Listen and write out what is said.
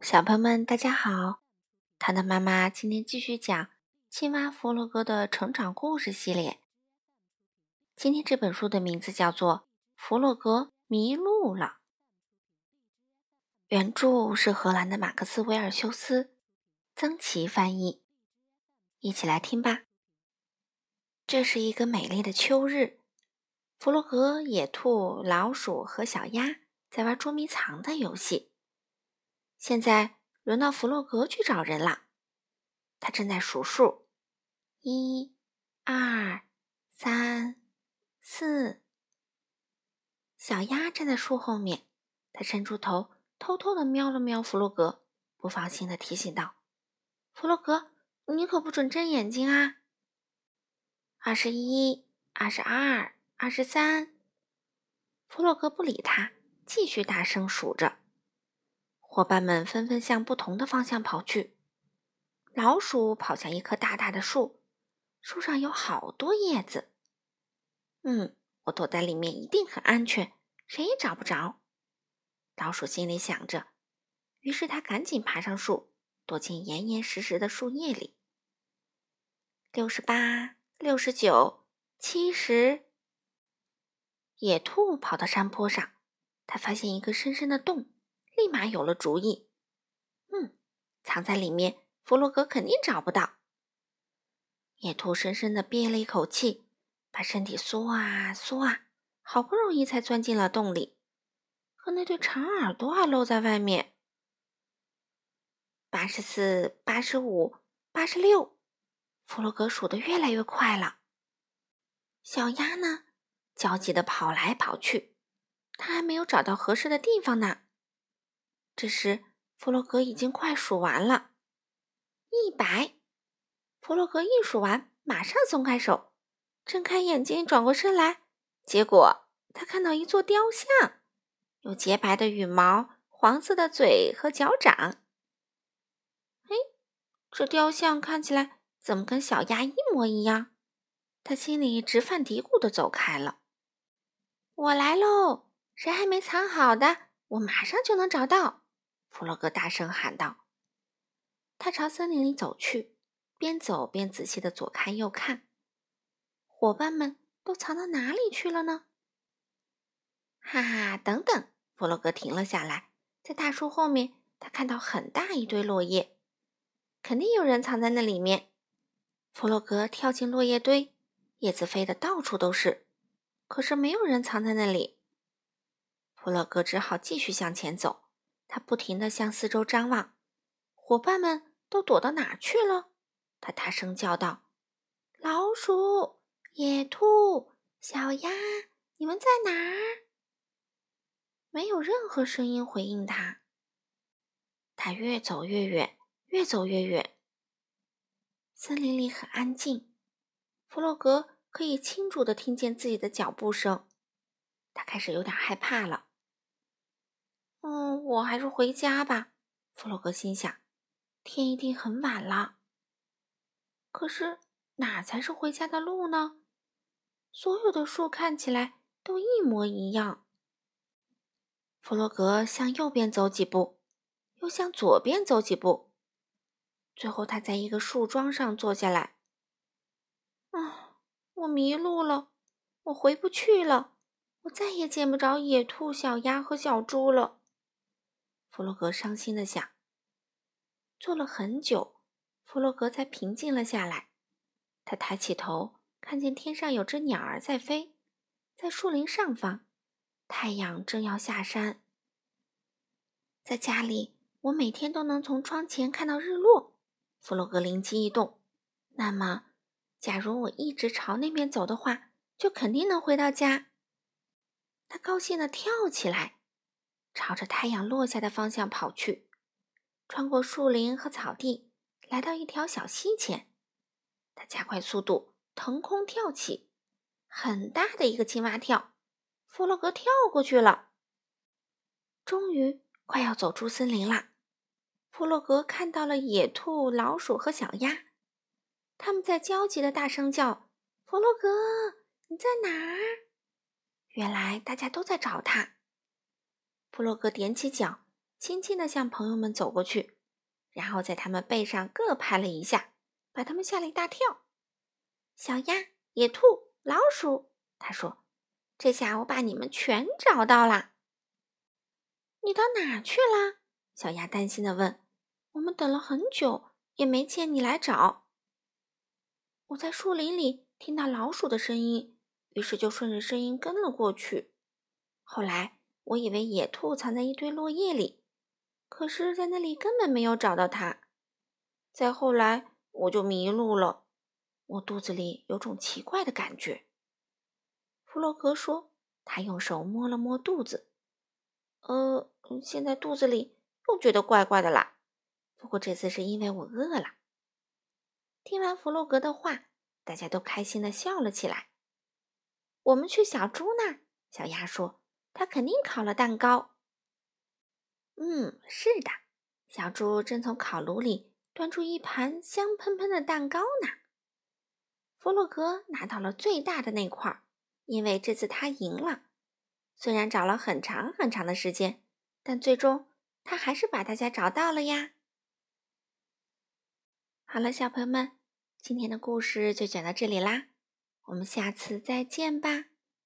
小朋友们，大家好！糖糖妈妈今天继续讲《青蛙弗洛格的成长故事》系列。今天这本书的名字叫做《弗洛格迷路了》，原著是荷兰的马克思·维尔修斯，曾琦翻译。一起来听吧。这是一个美丽的秋日，弗洛格、野兔、老鼠和小鸭在玩捉迷藏的游戏。现在轮到弗洛格去找人了，他正在数数：一、二、三、四。小鸭站在树后面，它伸出头，偷偷的瞄了瞄弗洛格，不放心的提醒道：“弗洛格，你可不准睁眼睛啊！”二十一、二十二、二十三。弗洛格不理他，继续大声数着。伙伴们纷纷向不同的方向跑去。老鼠跑向一棵大大的树，树上有好多叶子。嗯，我躲在里面一定很安全，谁也找不着。老鼠心里想着，于是它赶紧爬上树，躲进严严实实的树叶里。六十八，六十九，七十。野兔跑到山坡上，它发现一个深深的洞。立马有了主意，嗯，藏在里面，弗洛格肯定找不到。野兔深深的憋了一口气，把身体缩啊缩啊，好不容易才钻进了洞里，可那对长耳朵还露在外面。八十四，八十五，八十六，弗洛格数的越来越快了。小鸭呢，焦急的跑来跑去，它还没有找到合适的地方呢。这时，弗洛格已经快数完了，一百。弗洛格一数完，马上松开手，睁开眼睛，转过身来，结果他看到一座雕像，有洁白的羽毛、黄色的嘴和脚掌。哎，这雕像看起来怎么跟小鸭一模一样？他心里直犯嘀咕的走开了。我来喽！谁还没藏好的？我马上就能找到。弗洛格大声喊道：“他朝森林里走去，边走边仔细的左看右看。伙伴们都藏到哪里去了呢？”哈哈，等等！弗洛格停了下来，在大树后面，他看到很大一堆落叶，肯定有人藏在那里面。弗洛格跳进落叶堆，叶子飞得到处都是，可是没有人藏在那里。弗洛格只好继续向前走。他不停地向四周张望，伙伴们都躲到哪去了？他大声叫道：“老鼠、野兔、小鸭，你们在哪儿？”没有任何声音回应他。他越走越远，越走越远。森林里很安静，弗洛格可以清楚地听见自己的脚步声。他开始有点害怕了。嗯，我还是回家吧。弗洛格心想，天一定很晚了。可是哪才是回家的路呢？所有的树看起来都一模一样。弗洛格向右边走几步，又向左边走几步，最后他在一个树桩上坐下来。啊，我迷路了，我回不去了，我再也见不着野兔、小鸭和小猪了。弗洛格伤心的想。坐了很久，弗洛格才平静了下来。他抬起头，看见天上有只鸟儿在飞，在树林上方，太阳正要下山。在家里，我每天都能从窗前看到日落。弗洛格灵机一动，那么，假如我一直朝那边走的话，就肯定能回到家。他高兴的跳起来。朝着太阳落下的方向跑去，穿过树林和草地，来到一条小溪前。他加快速度，腾空跳起，很大的一个青蛙跳，弗洛格跳过去了。终于快要走出森林啦！弗洛格看到了野兔、老鼠和小鸭，他们在焦急的大声叫：“弗洛格，你在哪儿？”原来大家都在找他。弗洛格踮起脚，轻轻地向朋友们走过去，然后在他们背上各拍了一下，把他们吓了一大跳。小鸭、野兔、老鼠，他说：“这下我把你们全找到了。”你到哪去了？小鸭担心地问。“我们等了很久，也没见你来找。”我在树林里听到老鼠的声音，于是就顺着声音跟了过去。后来我以为野兔藏在一堆落叶里，可是，在那里根本没有找到它。再后来，我就迷路了。我肚子里有种奇怪的感觉。弗洛格说，他用手摸了摸肚子。呃，现在肚子里又觉得怪怪的啦。不过这次是因为我饿了。听完弗洛格的话，大家都开心的笑了起来。我们去小猪那儿，小鸭说，他肯定烤了蛋糕。嗯，是的，小猪正从烤炉里端出一盘香喷喷的蛋糕呢。弗洛格拿到了最大的那块，因为这次他赢了。虽然找了很长很长的时间，但最终他还是把大家找到了呀。好了，小朋友们，今天的故事就讲到这里啦，我们下次再见吧。